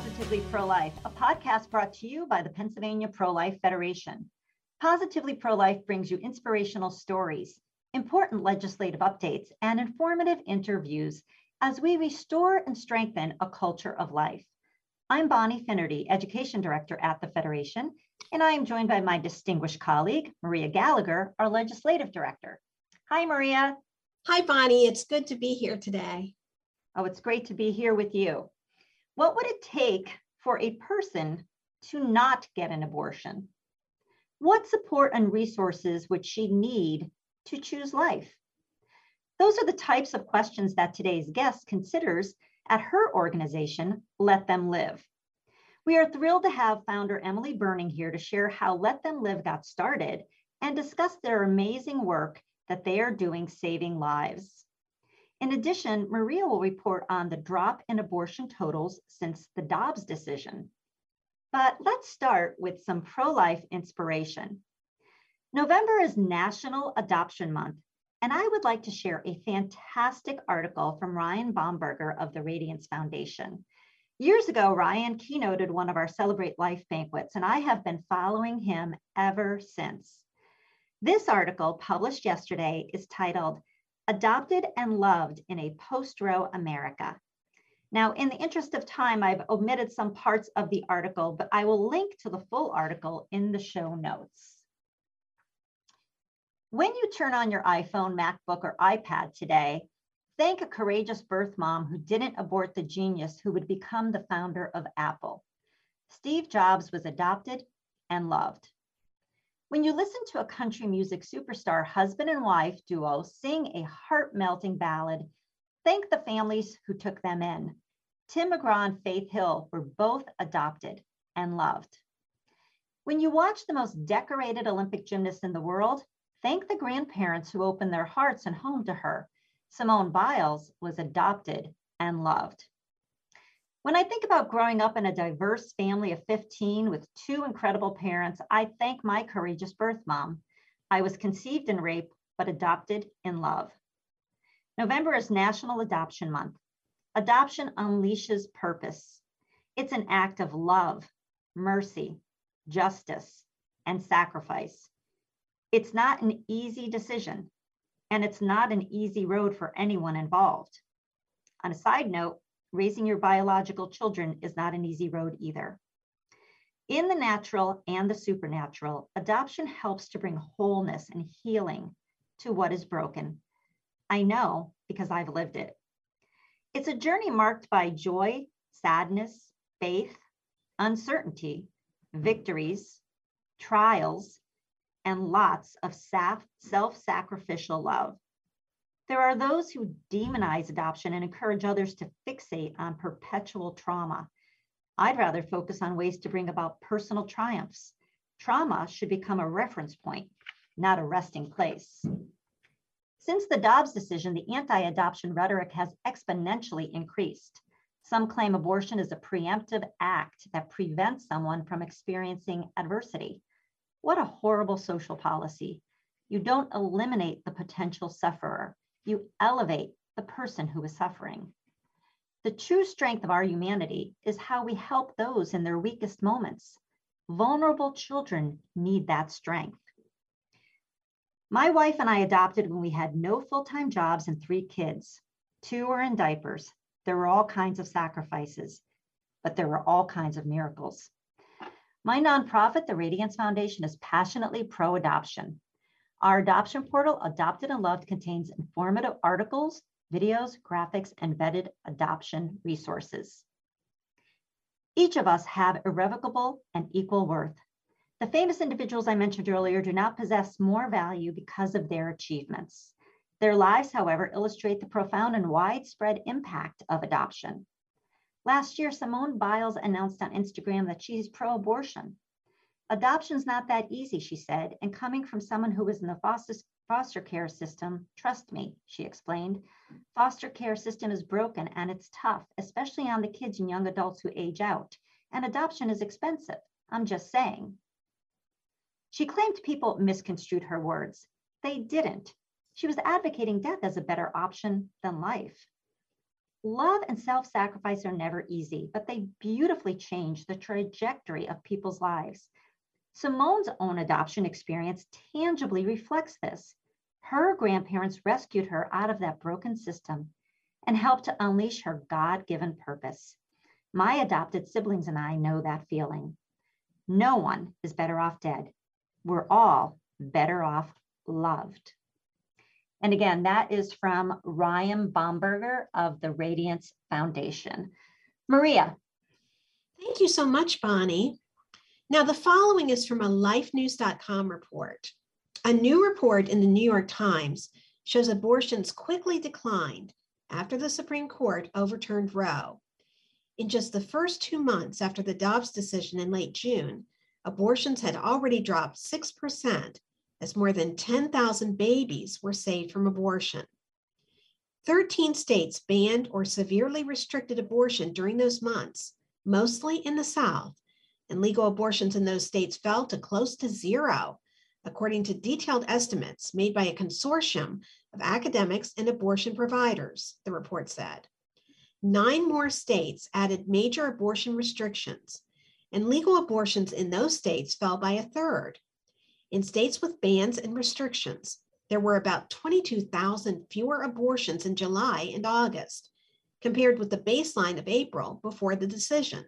Positively Pro Life, a podcast brought to you by the Pennsylvania Pro Life Federation. Positively Pro Life brings you inspirational stories, important legislative updates, and informative interviews as we restore and strengthen a culture of life. I'm Bonnie Finnerty, Education Director at the Federation, and I am joined by my distinguished colleague, Maria Gallagher, our Legislative Director. Hi, Maria. Hi, Bonnie. It's good to be here today. Oh, it's great to be here with you. What would it take for a person to not get an abortion? What support and resources would she need to choose life? Those are the types of questions that today's guest considers at her organization, Let Them Live. We are thrilled to have founder Emily Berning here to share how Let Them Live got started and discuss their amazing work that they are doing saving lives. In addition, Maria will report on the drop in abortion totals since the Dobbs decision. But let's start with some pro life inspiration. November is National Adoption Month, and I would like to share a fantastic article from Ryan Bomberger of the Radiance Foundation. Years ago, Ryan keynoted one of our Celebrate Life banquets, and I have been following him ever since. This article, published yesterday, is titled adopted and loved in a post-Roe America. Now, in the interest of time, I've omitted some parts of the article, but I will link to the full article in the show notes. When you turn on your iPhone, MacBook, or iPad today, thank a courageous birth mom who didn't abort the genius who would become the founder of Apple. Steve Jobs was adopted and loved. When you listen to a country music superstar husband and wife duo sing a heart melting ballad, thank the families who took them in. Tim McGraw and Faith Hill were both adopted and loved. When you watch the most decorated Olympic gymnast in the world, thank the grandparents who opened their hearts and home to her. Simone Biles was adopted and loved. When I think about growing up in a diverse family of 15 with two incredible parents, I thank my courageous birth mom. I was conceived in rape, but adopted in love. November is National Adoption Month. Adoption unleashes purpose. It's an act of love, mercy, justice, and sacrifice. It's not an easy decision, and it's not an easy road for anyone involved. On a side note, raising your biological children is not an easy road either. In the natural and the supernatural, adoption helps to bring wholeness and healing to what is broken. I know because I've lived it. It's a journey marked by joy, sadness, faith, uncertainty, victories, trials, and lots of self sacrificial love. There are those who demonize adoption and encourage others to fixate on perpetual trauma. I'd rather focus on ways to bring about personal triumphs. Trauma should become a reference point, not a resting place. Since the Dobbs decision, the anti adoption rhetoric has exponentially increased. Some claim abortion is a preemptive act that prevents someone from experiencing adversity. What a horrible social policy. You don't eliminate the potential sufferer, you elevate the person who is suffering. The true strength of our humanity is how we help those in their weakest moments. Vulnerable children need that strength. My wife and I adopted when we had no full time jobs and three kids. Two were in diapers. There were all kinds of sacrifices, but there were all kinds of miracles. My nonprofit, the Radiance Foundation, is passionately pro adoption. Our adoption portal, Adopted and Loved, contains informative articles, videos, graphics, and vetted adoption resources. Each of us have irrevocable and equal worth. The famous individuals I mentioned earlier do not possess more value because of their achievements. Their lives, however, illustrate the profound and widespread impact of adoption. Last year, Simone Biles announced on Instagram that she's pro abortion. Adoption's not that easy, she said, and coming from someone who was in the foster, foster care system, trust me, she explained. Foster care system is broken and it's tough, especially on the kids and young adults who age out. And adoption is expensive. I'm just saying. She claimed people misconstrued her words. They didn't. She was advocating death as a better option than life. Love and self sacrifice are never easy, but they beautifully change the trajectory of people's lives. Simone's own adoption experience tangibly reflects this. Her grandparents rescued her out of that broken system and helped to unleash her God given purpose. My adopted siblings and I know that feeling. No one is better off dead. We're all better off loved. And again, that is from Ryan Bomberger of the Radiance Foundation. Maria. Thank you so much, Bonnie. Now, the following is from a lifenews.com report. A new report in the New York Times shows abortions quickly declined after the Supreme Court overturned Roe. In just the first two months after the Dobbs decision in late June, abortions had already dropped 6% as more than 10,000 babies were saved from abortion. 13 states banned or severely restricted abortion during those months, mostly in the South, and legal abortions in those states fell to close to zero according to detailed estimates made by a consortium of academics and abortion providers, the report said. Nine more states added major abortion restrictions, and legal abortions in those states fell by a third. In states with bans and restrictions, there were about 22,000 fewer abortions in July and August, compared with the baseline of April before the decision.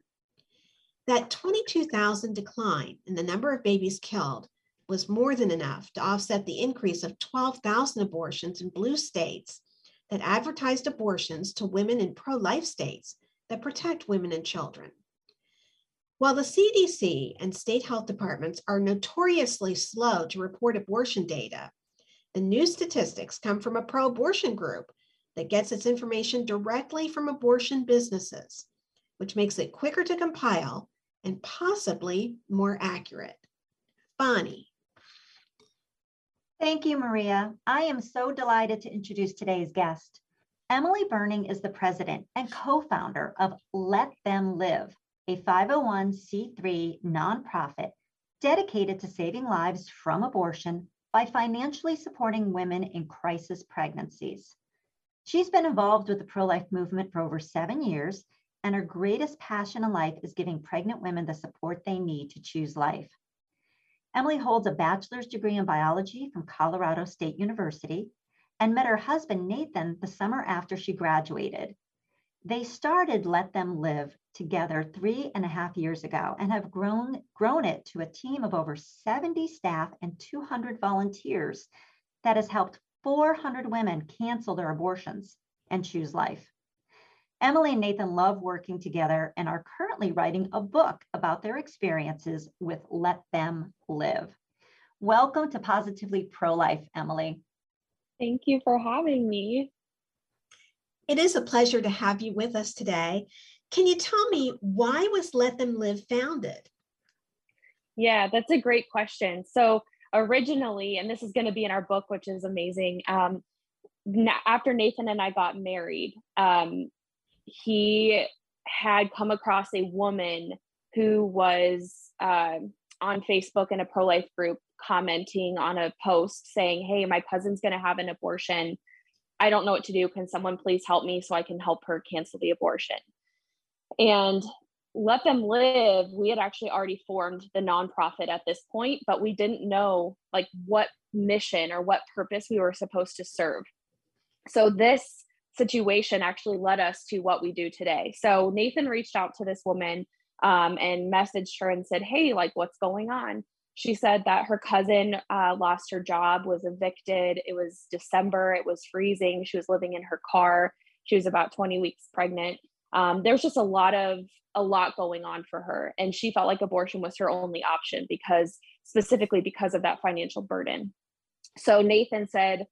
That 22,000 decline in the number of babies killed was more than enough to offset the increase of 12,000 abortions in blue states that advertised abortions to women in pro life states that protect women and children. While the CDC and state health departments are notoriously slow to report abortion data, the new statistics come from a pro abortion group that gets its information directly from abortion businesses, which makes it quicker to compile and possibly more accurate. Bonnie. Thank you, Maria. I am so delighted to introduce today's guest. Emily Berning is the president and co-founder of Let Them Live, a 501c3 nonprofit dedicated to saving lives from abortion by financially supporting women in crisis pregnancies. She's been involved with the pro-life movement for over seven years, and her greatest passion in life is giving pregnant women the support they need to choose life. Emily holds a bachelor's degree in biology from Colorado State University and met her husband, Nathan, the summer after she graduated. They started Let Them Live together three and a half years ago and have grown, grown it to a team of over 70 staff and 200 volunteers that has helped 400 women cancel their abortions and choose life. Emily and Nathan love working together and are currently writing a book about their experiences with Let Them Live. Welcome to Positively Pro Life, Emily. Thank you for having me. It is a pleasure to have you with us today. Can you tell me why was Let Them Live founded? Yeah, that's a great question. So originally, and this is going to be in our book, which is amazing. Um, after Nathan and I got married, um, he had come across a woman who was uh, on Facebook in a pro life group commenting on a post saying, Hey, my cousin's going to have an abortion. I don't know what to do. Can someone please help me so I can help her cancel the abortion? And let them live. We had actually already formed the nonprofit at this point, but we didn't know like what mission or what purpose we were supposed to serve. So this situation actually led us to what we do today. So Nathan reached out to this woman um, and messaged her and said, Hey, like, what's going on? She said that her cousin uh, lost her job, was evicted. It was December, it was freezing. She was living in her car. She was about 20 weeks pregnant. Um, there was just a lot of a lot going on for her and she felt like abortion was her only option because specifically because of that financial burden so nathan said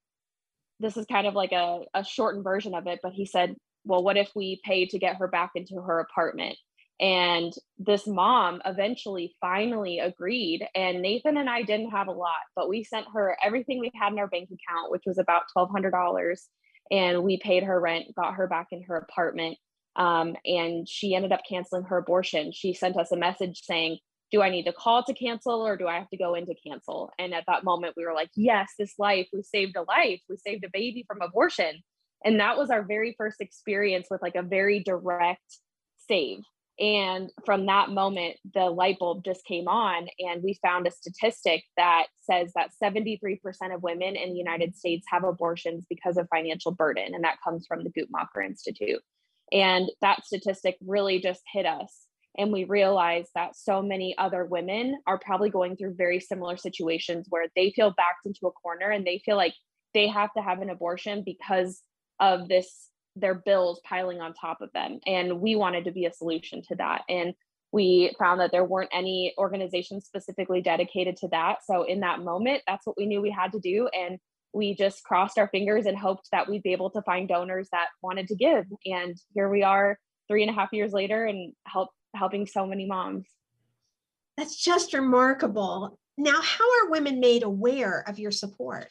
this is kind of like a, a shortened version of it, but he said, well, what if we pay to get her back into her apartment? And this mom eventually finally agreed. And Nathan and I didn't have a lot, but we sent her everything we had in our bank account, which was about $1,200. And we paid her rent, got her back in her apartment. Um, and she ended up canceling her abortion. She sent us a message saying, do I need to call to cancel or do I have to go in to cancel? And at that moment, we were like, yes, this life, we saved a life, we saved a baby from abortion. And that was our very first experience with like a very direct save. And from that moment, the light bulb just came on, and we found a statistic that says that 73% of women in the United States have abortions because of financial burden. And that comes from the Guttmacher Institute. And that statistic really just hit us. And we realized that so many other women are probably going through very similar situations where they feel backed into a corner and they feel like they have to have an abortion because of this their bills piling on top of them. And we wanted to be a solution to that. And we found that there weren't any organizations specifically dedicated to that. So in that moment that's what we knew we had to do. And we just crossed our fingers and hoped that we'd be able to find donors that wanted to give. And here we are three and a half years later and help helping so many moms. That's just remarkable. Now how are women made aware of your support?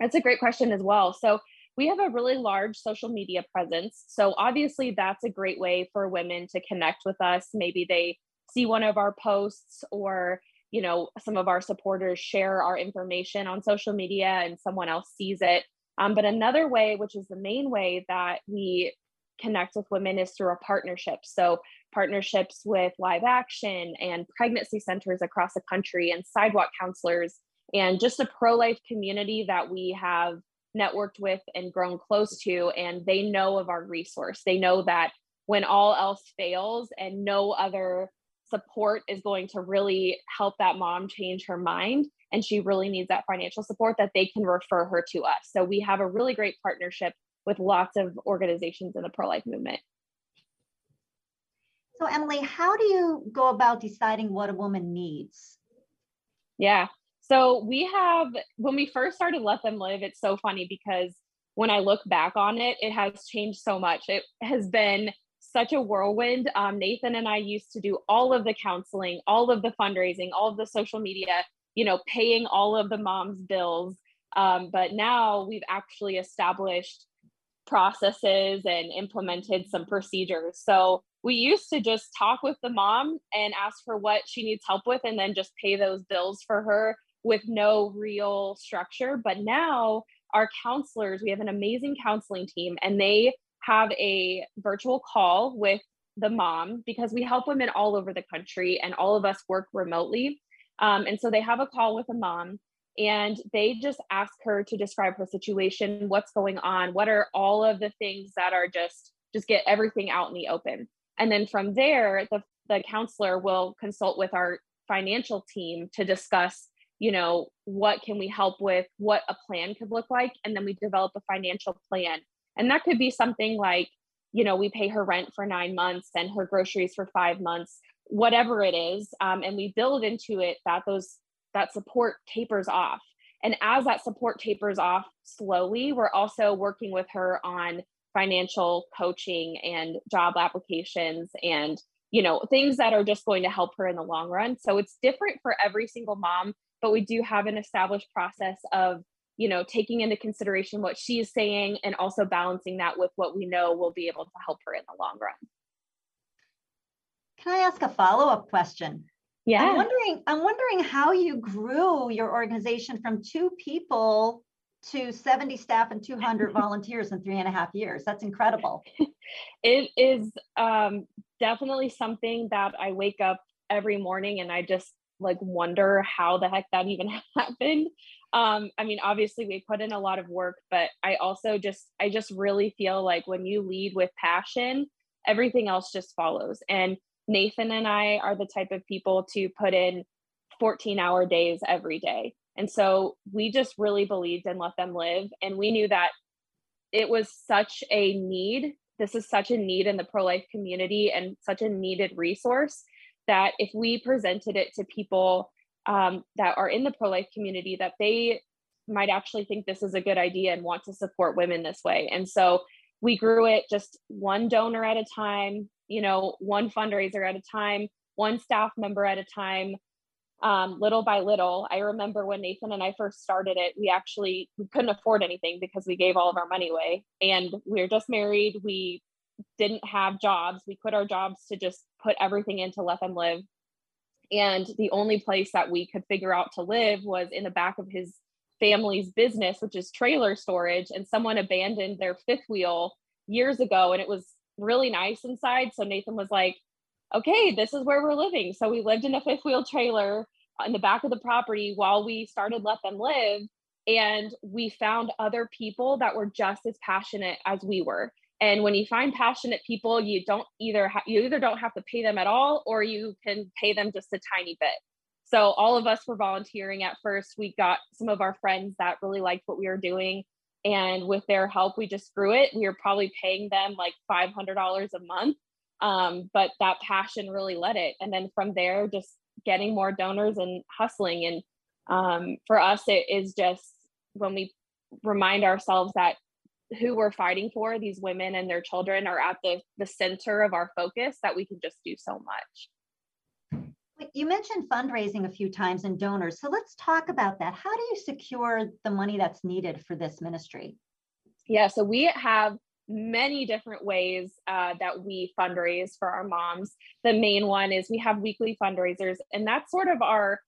That's a great question as well. So we have a really large social media presence. So obviously that's a great way for women to connect with us. Maybe they see one of our posts or you know some of our supporters share our information on social media and someone else sees it. Um, but another way which is the main way that we connect with women is through a partnership. So partnerships with live action and pregnancy centers across the country and sidewalk counselors and just a pro-life community that we have networked with and grown close to and they know of our resource. They know that when all else fails and no other support is going to really help that mom change her mind and she really needs that financial support that they can refer her to us. So we have a really great partnership with lots of organizations in the pro-life movement so emily how do you go about deciding what a woman needs yeah so we have, when we first started Let Them Live, it's so funny because when I look back on it, it has changed so much. It has been such a whirlwind. Um, Nathan and I used to do all of the counseling, all of the fundraising, all of the social media, you know, paying all of the mom's bills. Um, but now we've actually established processes and implemented some procedures. So we used to just talk with the mom and ask her what she needs help with and then just pay those bills for her with no real structure. But now our counselors, we have an amazing counseling team, and they have a virtual call with the mom because we help women all over the country and all of us work remotely. Um, and so they have a call with a mom and they just ask her to describe her situation, what's going on, what are all of the things that are just just get everything out in the open. And then from there, the, the counselor will consult with our financial team to discuss you know what can we help with what a plan could look like and then we develop a financial plan and that could be something like you know we pay her rent for nine months and her groceries for five months whatever it is um, and we build into it that those that support tapers off. And as that support tapers off slowly we're also working with her on financial coaching and job applications and you know things that are just going to help her in the long run. So it's different for every single mom but we do have an established process of you know taking into consideration what she's saying and also balancing that with what we know will be able to help her in the long run. Can i ask a follow-up question yeah. i'm wondering i'm wondering how you grew your organization from two people to 70 staff and 200 volunteers in three and a half years. That's incredible. It is um, definitely something that i wake up every morning and i just like wonder how the heck that even happened. Um i mean obviously we put in a lot of work but i also just i just really feel like when you lead with passion everything else just follows. And nathan and i are the type of people to put in 14 hour days every day. And so we just really believed in let them live. And we knew that it was such a need this is such a need in the pro-life community and such a needed resource that if we presented it to people um, that are in the pro-life community that they might actually think this is a good idea and want to support women this way. And so we grew it just one donor at a time you know one fundraiser at a time one staff member at a time um, little by little i remember when nathan and i first started it we actually we couldn't afford anything because we gave all of our money away and we were just married we didn't have jobs. We quit our jobs to just put everything in to let them live. And the only place that we could figure out to live was in the back of his family's business, which is trailer storage, and someone abandoned their fifth wheel years ago, and it was really nice inside. So Nathan was like, "Okay, this is where we're living." So we lived in a fifth wheel trailer in the back of the property while we started Let Them Live, and we found other people that were just as passionate as we were. And when you find passionate people, you don't either ha- you either don't have to pay them at all, or you can pay them just a tiny bit. So all of us were volunteering at first. We got some of our friends that really liked what we were doing. And with their help, we just grew it. We were probably paying them like $500 a month. Um, but that passion really led it. And then from there, just getting more donors and hustling. And um, for us, it is just when we remind ourselves that who we're fighting for, these women and their children, are at the, the center of our focus, that we can just do so much. You mentioned fundraising a few times and donors. So let's talk about that. How do you secure the money that's needed for this ministry? Yeah, so we have many different ways uh, that we fundraise for our moms. The main one is we have weekly fundraisers, and that's sort of our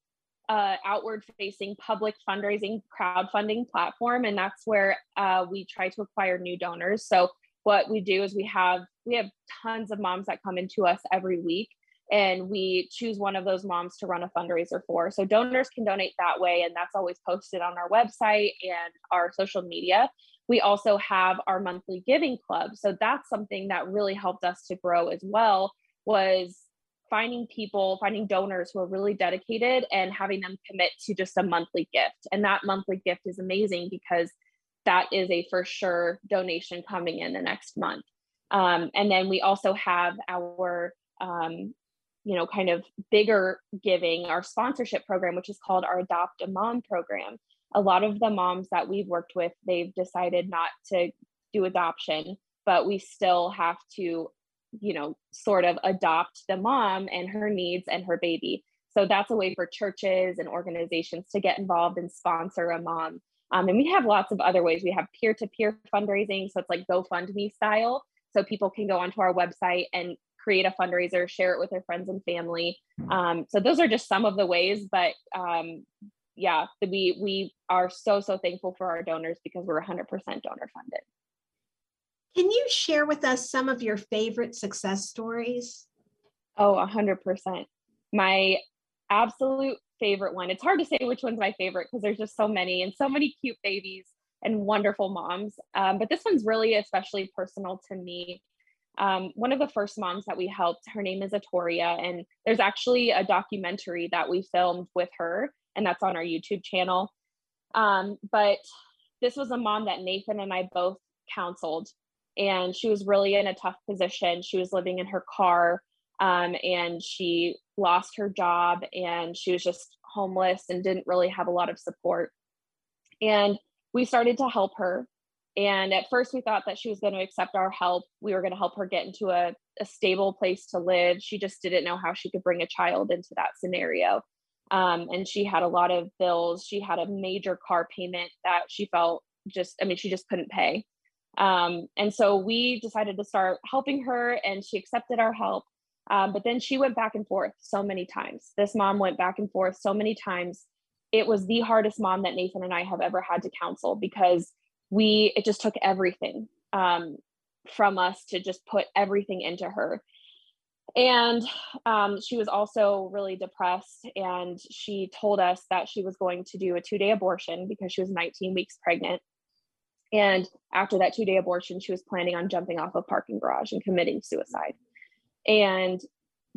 uh, outward facing public fundraising crowdfunding platform. And that's where uh, we try to acquire new donors. So, what we do is we have we have tons of moms that come into us every week and we choose one of those moms to run a fundraiser for. So donors can donate that way, and that's always posted on our website and our social media. We also have our monthly giving club. So that's something that really helped us to grow as well was finding people, finding donors who are really dedicated and having them commit to just a monthly gift. And that monthly gift is amazing because that is a for sure donation coming in the next month. Um, and then we also have our um, you know, kind of bigger giving, our sponsorship program, which is called our Adopt a Mom program. A lot of the moms that we've worked with, they've decided not to do adoption, but we still have to, you know, sort of adopt the mom and her needs and her baby. So that's a way for churches and organizations to get involved and sponsor a mom. Um, and we have lots of other ways. We have peer to peer fundraising. So it's like GoFundMe style. So people can go onto our website and create a fundraiser, share it with their friends and family. Um, so those are just some of the ways, but um, yeah, we we are so so thankful for our donors because we're 100% donor funded. Can you share with us some of your favorite success stories? Oh, 100%. My absolute favorite one. It's hard to say which one's my favorite because there's just so many and so many cute babies and wonderful moms. Um, but this one's really especially personal to me um, one of the first moms that we helped, her name is Atoria, and there's actually a documentary that we filmed with her, and that's on our YouTube channel. Um, but this was a mom that Nathan and I both counseled, and she was really in a tough position. She was living in her car, um, and she lost her job, and she was just homeless and didn't really have a lot of support. And we started to help her and at first, we thought that she was going to accept our help. We were going to help her get into a, a, stable place to live. She just didn't know how she could bring a child into that scenario. Um, and she had a lot of bills. She had a major car payment that she felt just, I mean, she just couldn't pay. Um, and so we decided to start helping her, and she accepted our help. Um, but then she went back and forth so many times. This mom went back and forth so many times. It was the hardest mom that Nathan and I have ever had to counsel because we it just took everything um, from us to just put everything into her. And um, she was also really depressed and she told us that she was going to do a two day abortion because she was 19 weeks pregnant. And after that two day abortion she was planning on jumping off a parking garage and committing suicide. And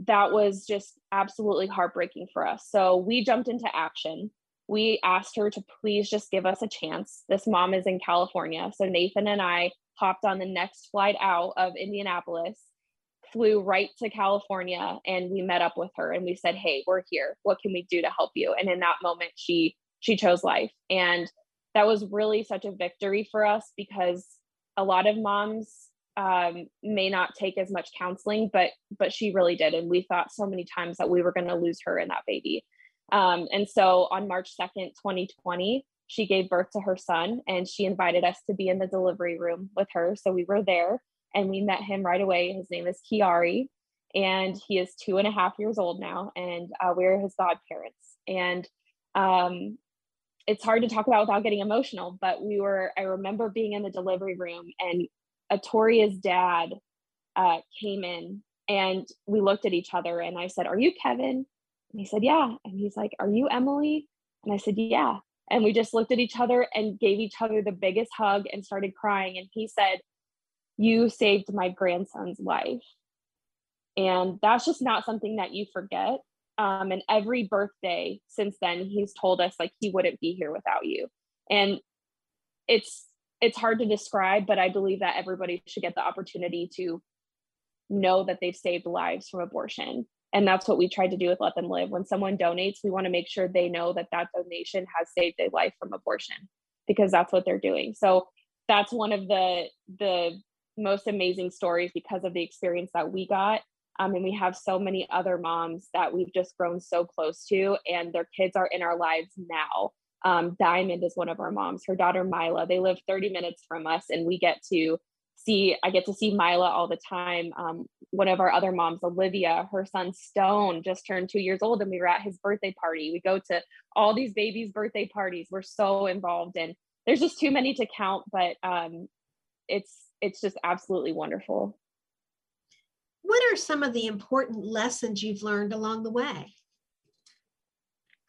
that was just absolutely heartbreaking for us. So we jumped into action we asked her to please just give us a chance. This mom is in California. So Nathan and I hopped on the next flight out of Indianapolis, flew right to California, and we met up with her and we said, Hey, we're here. What can we do to help you? And in that moment, she she chose life. And that was really such a victory for us because a lot of moms um, may not take as much counseling, but but she really did. And we thought so many times that we were going to lose her and that baby. Um, and so on March 2nd, 2020, she gave birth to her son and she invited us to be in the delivery room with her. So we were there and we met him right away. His name is Kiari and he is two and a half years old now and uh, we're his godparents. And um, it's hard to talk about without getting emotional, but we were, I remember being in the delivery room and Atoria's dad uh, came in and we looked at each other and I said, Are you Kevin? And he said, Yeah. And he's like, Are you Emily? And I said, Yeah. And we just looked at each other and gave each other the biggest hug and started crying. And he said, You saved my grandson's life. And that's just not something that you forget. Um, and every birthday since then, he's told us like he wouldn't be here without you. And it's it's hard to describe, but I believe that everybody should get the opportunity to know that they've saved lives from abortion. And that's what we tried to do with Let Them Live. When someone donates, we want to make sure they know that that donation has saved a life from abortion because that's what they're doing. So that's one of the the most amazing stories because of the experience that we got. Um, and we have so many other moms that we've just grown so close to, and their kids are in our lives now. Um, Diamond is one of our moms, her daughter Mila. They live 30 minutes from us, and we get to see i get to see mila all the time. Um, one of our other moms olivia her son stone just turned two years old and we were at his birthday party. We go to all these babies birthday parties. We're so involved and there's just too many to count but um, it's it's just absolutely wonderful. What are some of the important lessons you've learned along the way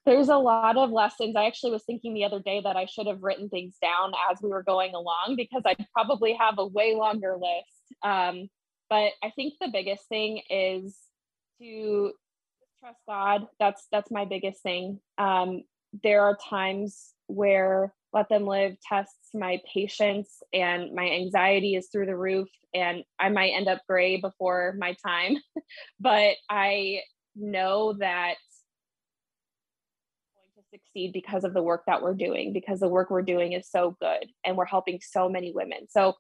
there's a lot of lessons. I actually was thinking the other day that I should have written things down as we were going along because I'd probably have a way longer list. Um, but I think the biggest thing is to trust God. That's that's my biggest thing. Um, there are times where let them live tests my patience and my anxiety is through the roof and I might end up gray before my time. but I know that succeed because of the work that we're doing, because the work we're doing is so good and we're helping so many women. So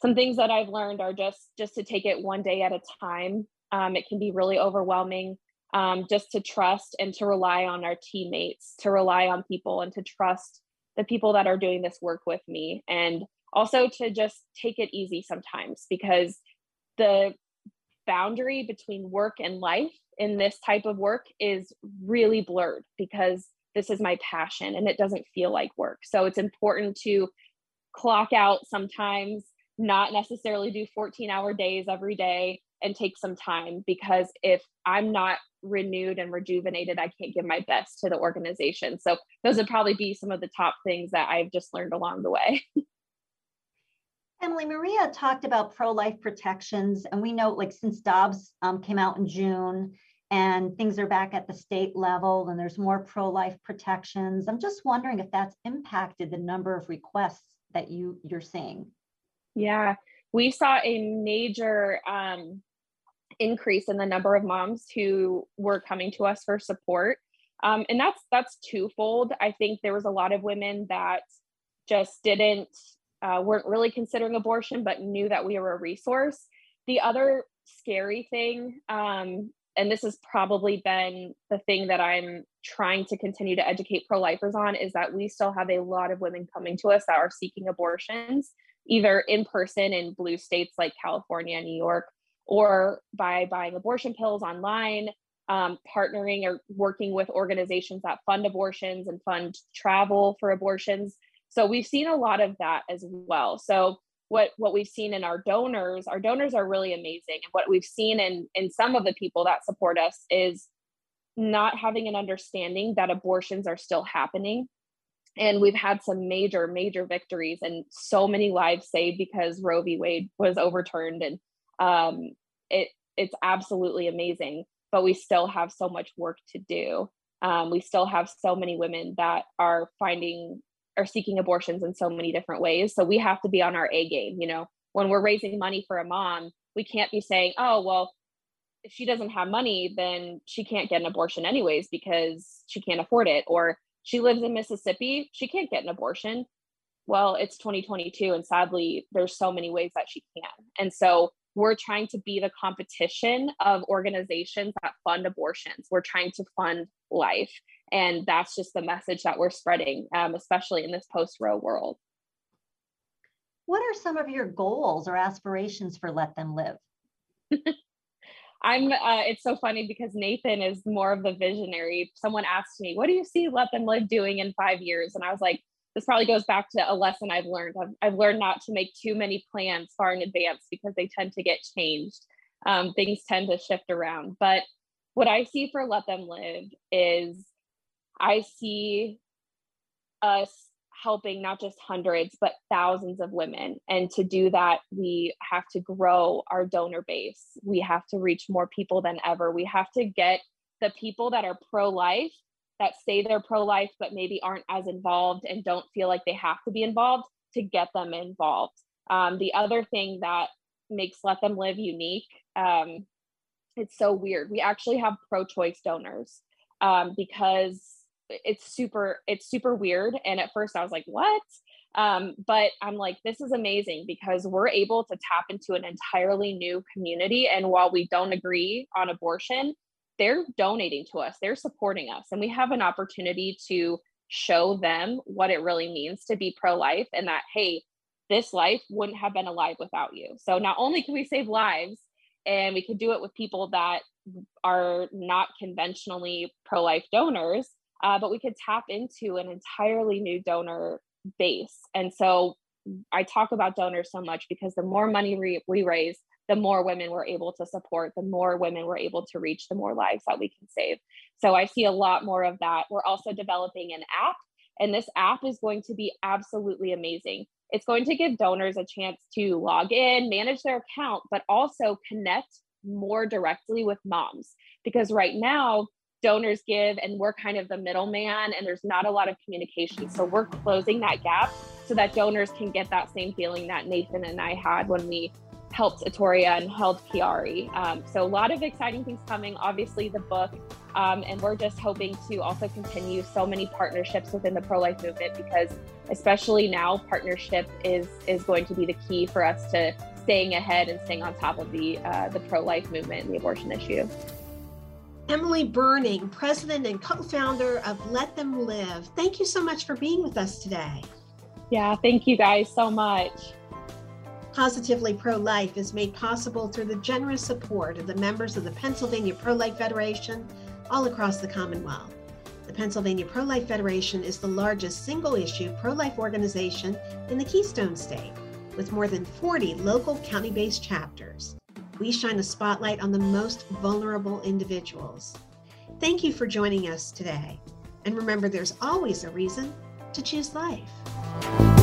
some things that I've learned are just just to take it one day at a time. Um, it can be really overwhelming. Um, just to trust and to rely on our teammates, to rely on people, and to trust the people that are doing this work with me, and also to just take it easy sometimes because the boundary between work and life in this type of work is really blurred because this is my passion and it doesn't feel like work. So it's important to clock out sometimes, not necessarily do 14 hour days every day and take some time because if I'm not renewed and rejuvenated, I can't give my best to the organization. So those would probably be some of the top things that I've just learned along the way. Emily Maria talked about pro-life protections, and we know, like, since Dobbs um, came out in June, and things are back at the state level and there's more pro-life protections. I'm just wondering if that's impacted the number of requests that you you're seeing. Yeah, we saw a major um, increase in the number of moms who were coming to us for support, um, and that's that's twofold. I think there was a lot of women that just didn't uh, weren't really considering abortion, but knew that we were a resource. The other scary thing um, and this has probably been the thing that I'm trying to continue to educate pro lifers on is that we still have a lot of women coming to us that are seeking abortions, either in person in blue states like California New York, or by buying abortion pills online, um, partnering or working with organizations that fund abortions and fund travel for abortions. So we've seen a lot of that as well. So what what we've seen in our donors our donors are really amazing. And what we've seen in in some of the people that support us is not having an understanding that abortions are still happening. And we've had some major major victories and so many lives saved because roe v. Wade was overturned and um, it it's absolutely amazing but we still have so much work to do. Um, we still have so many women that are finding are seeking abortions in so many different ways. So we have to be on our A game. You know, when we're raising money for a mom, we can't be saying, oh, well, if she doesn't have money, then she can't get an abortion anyways because she can't afford it. Or she lives in Mississippi, she can't get an abortion. Well, it's 2022, and sadly, there's so many ways that she can. And so we're trying to be the competition of organizations that fund abortions. We're trying to fund life. And that's just the message that we're spreading, um, especially in this post Roe world. What are some of your goals or aspirations for Let Them Live? I'm. Uh, it's so funny because Nathan is more of the visionary. Someone asked me, "What do you see Let Them Live doing in five years?" And I was like, "This probably goes back to a lesson I've learned. I've, I've learned not to make too many plans far in advance because they tend to get changed. Um, things tend to shift around. But what I see for Let Them Live is, I see us helping not just hundreds but thousands of women. And to do that we have to grow our donor base. We have to reach more people than ever. We have to get the people that are pro-life that say they're pro-life but maybe aren't as involved and don't feel like they have to be involved to get them involved. Um, the other thing that makes let them live unique um, it's so weird. We actually have pro-choice donors um, because it's super it's super weird. And at first i was like what? Um, but i'm like this is amazing because we're able to tap into an entirely new community. And while we don't agree on abortion they're donating to us. They're supporting us. And we have an opportunity to show them what it really means to be pro-life and that hey this life wouldn't have been alive without you. So not only can we save lives and we could do it with people that are not conventionally pro-life donors uh, but we could tap into an entirely new donor base. And so I talk about donors so much because the more money we, we raise, the more women we're able to support, the more women we're able to reach, the more lives that we can save. So I see a lot more of that. We're also developing an app, and this app is going to be absolutely amazing. It's going to give donors a chance to log in, manage their account, but also connect more directly with moms. Because right now, donors give and we're kind of the middleman and there's not a lot of communication so we're closing that gap so that donors can get that same feeling that nathan and i had when we helped Atoria and held Kiari. Um, so a lot of exciting things coming. Obviously, the book, um, and we're just hoping to also continue so many partnerships within the pro-life movement because, especially now, partnership is is going to be the key for us to staying ahead and staying on top of the uh, the pro-life movement and the abortion issue. Emily Berning, president and co founder of Let Them Live. Thank you so much for being with us today. Yeah, thank you guys so much. Positively Pro Life is made possible through the generous support of the members of the Pennsylvania Pro Life Federation all across the Commonwealth. The Pennsylvania Pro Life Federation is the largest single issue pro life organization in the Keystone State, with more than 40 local county based chapters we shine a spotlight on the most vulnerable individuals. Thank you for joining us today. And remember, there's always a reason to choose life.